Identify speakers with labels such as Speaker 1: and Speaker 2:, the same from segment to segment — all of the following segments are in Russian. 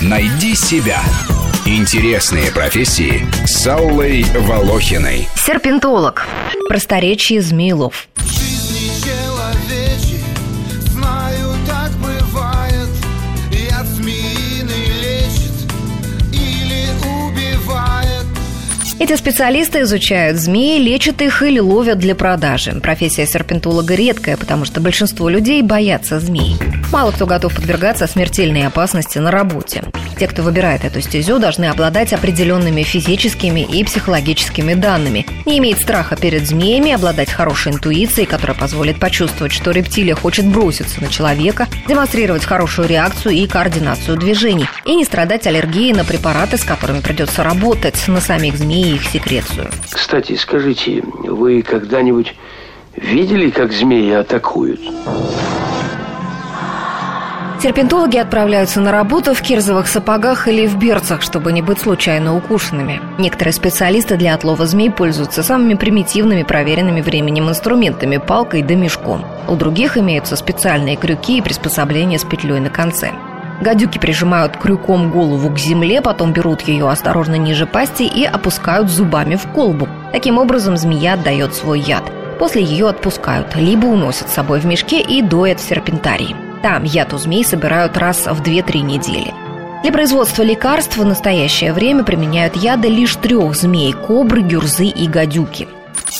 Speaker 1: Найди себя. Интересные профессии с Аллой Волохиной.
Speaker 2: Серпентолог. Просторечие Змеилов. Эти специалисты изучают змеи, лечат их или ловят для продажи. Профессия серпентолога редкая, потому что большинство людей боятся змей. Мало кто готов подвергаться смертельной опасности на работе. Те, кто выбирает эту стезю, должны обладать определенными физическими и психологическими данными, не иметь страха перед змеями, обладать хорошей интуицией, которая позволит почувствовать, что рептилия хочет броситься на человека, демонстрировать хорошую реакцию и координацию движений, и не страдать аллергией на препараты, с которыми придется работать, на самих змей и их секрецию.
Speaker 3: Кстати, скажите, вы когда-нибудь видели, как змеи атакуют?
Speaker 2: Серпентологи отправляются на работу в кирзовых сапогах или в берцах, чтобы не быть случайно укушенными. Некоторые специалисты для отлова змей пользуются самыми примитивными, проверенными временем инструментами – палкой да мешком. У других имеются специальные крюки и приспособления с петлей на конце. Гадюки прижимают крюком голову к земле, потом берут ее осторожно ниже пасти и опускают зубами в колбу. Таким образом змея отдает свой яд. После ее отпускают, либо уносят с собой в мешке и доят в серпентарии. Там яд у змей собирают раз в 2-3 недели. Для производства лекарств в настоящее время применяют яды лишь трех змей – кобры, гюрзы и гадюки.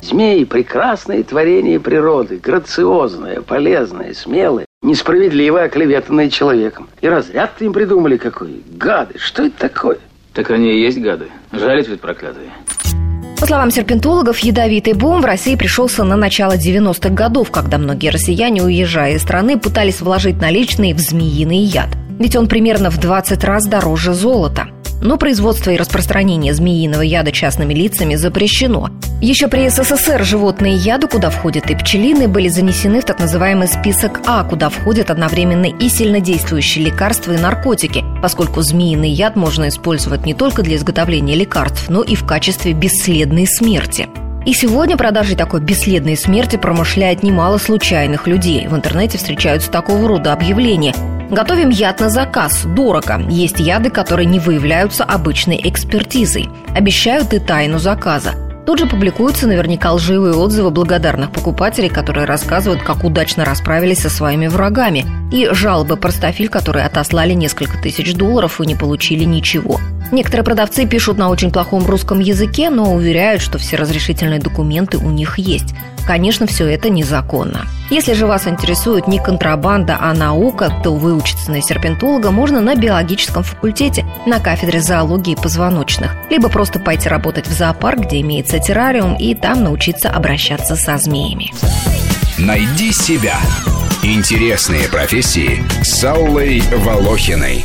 Speaker 3: Змеи – прекрасные творения природы, грациозные, полезные, смелые, несправедливо оклеветанные человеком. И разряд им придумали какой. Гады, что это такое?
Speaker 4: Так они и есть гады. Жалить ведь проклятые.
Speaker 2: По словам серпентологов, ядовитый бум в России пришелся на начало 90-х годов, когда многие россияне, уезжая из страны, пытались вложить наличные в змеиный яд. Ведь он примерно в 20 раз дороже золота. Но производство и распространение змеиного яда частными лицами запрещено. Еще при СССР животные яды, куда входят и пчелины, были занесены в так называемый список А, куда входят одновременно и сильнодействующие лекарства и наркотики, поскольку змеиный яд можно использовать не только для изготовления лекарств, но и в качестве бесследной смерти. И сегодня продажей такой бесследной смерти промышляет немало случайных людей. В интернете встречаются такого рода объявления. Готовим яд на заказ. Дорого. Есть яды, которые не выявляются обычной экспертизой. Обещают и тайну заказа. Тут же публикуются наверняка лживые отзывы благодарных покупателей, которые рассказывают, как удачно расправились со своими врагами, и жалобы простофиль, которые отослали несколько тысяч долларов и не получили ничего. Некоторые продавцы пишут на очень плохом русском языке, но уверяют, что все разрешительные документы у них есть. Конечно, все это незаконно. Если же вас интересует не контрабанда, а наука, то выучиться на серпентолога можно на биологическом факультете на кафедре зоологии позвоночных. Либо просто пойти работать в зоопарк, где имеется террариум, и там научиться обращаться со змеями.
Speaker 1: Найди себя. Интересные профессии с Аллой Волохиной.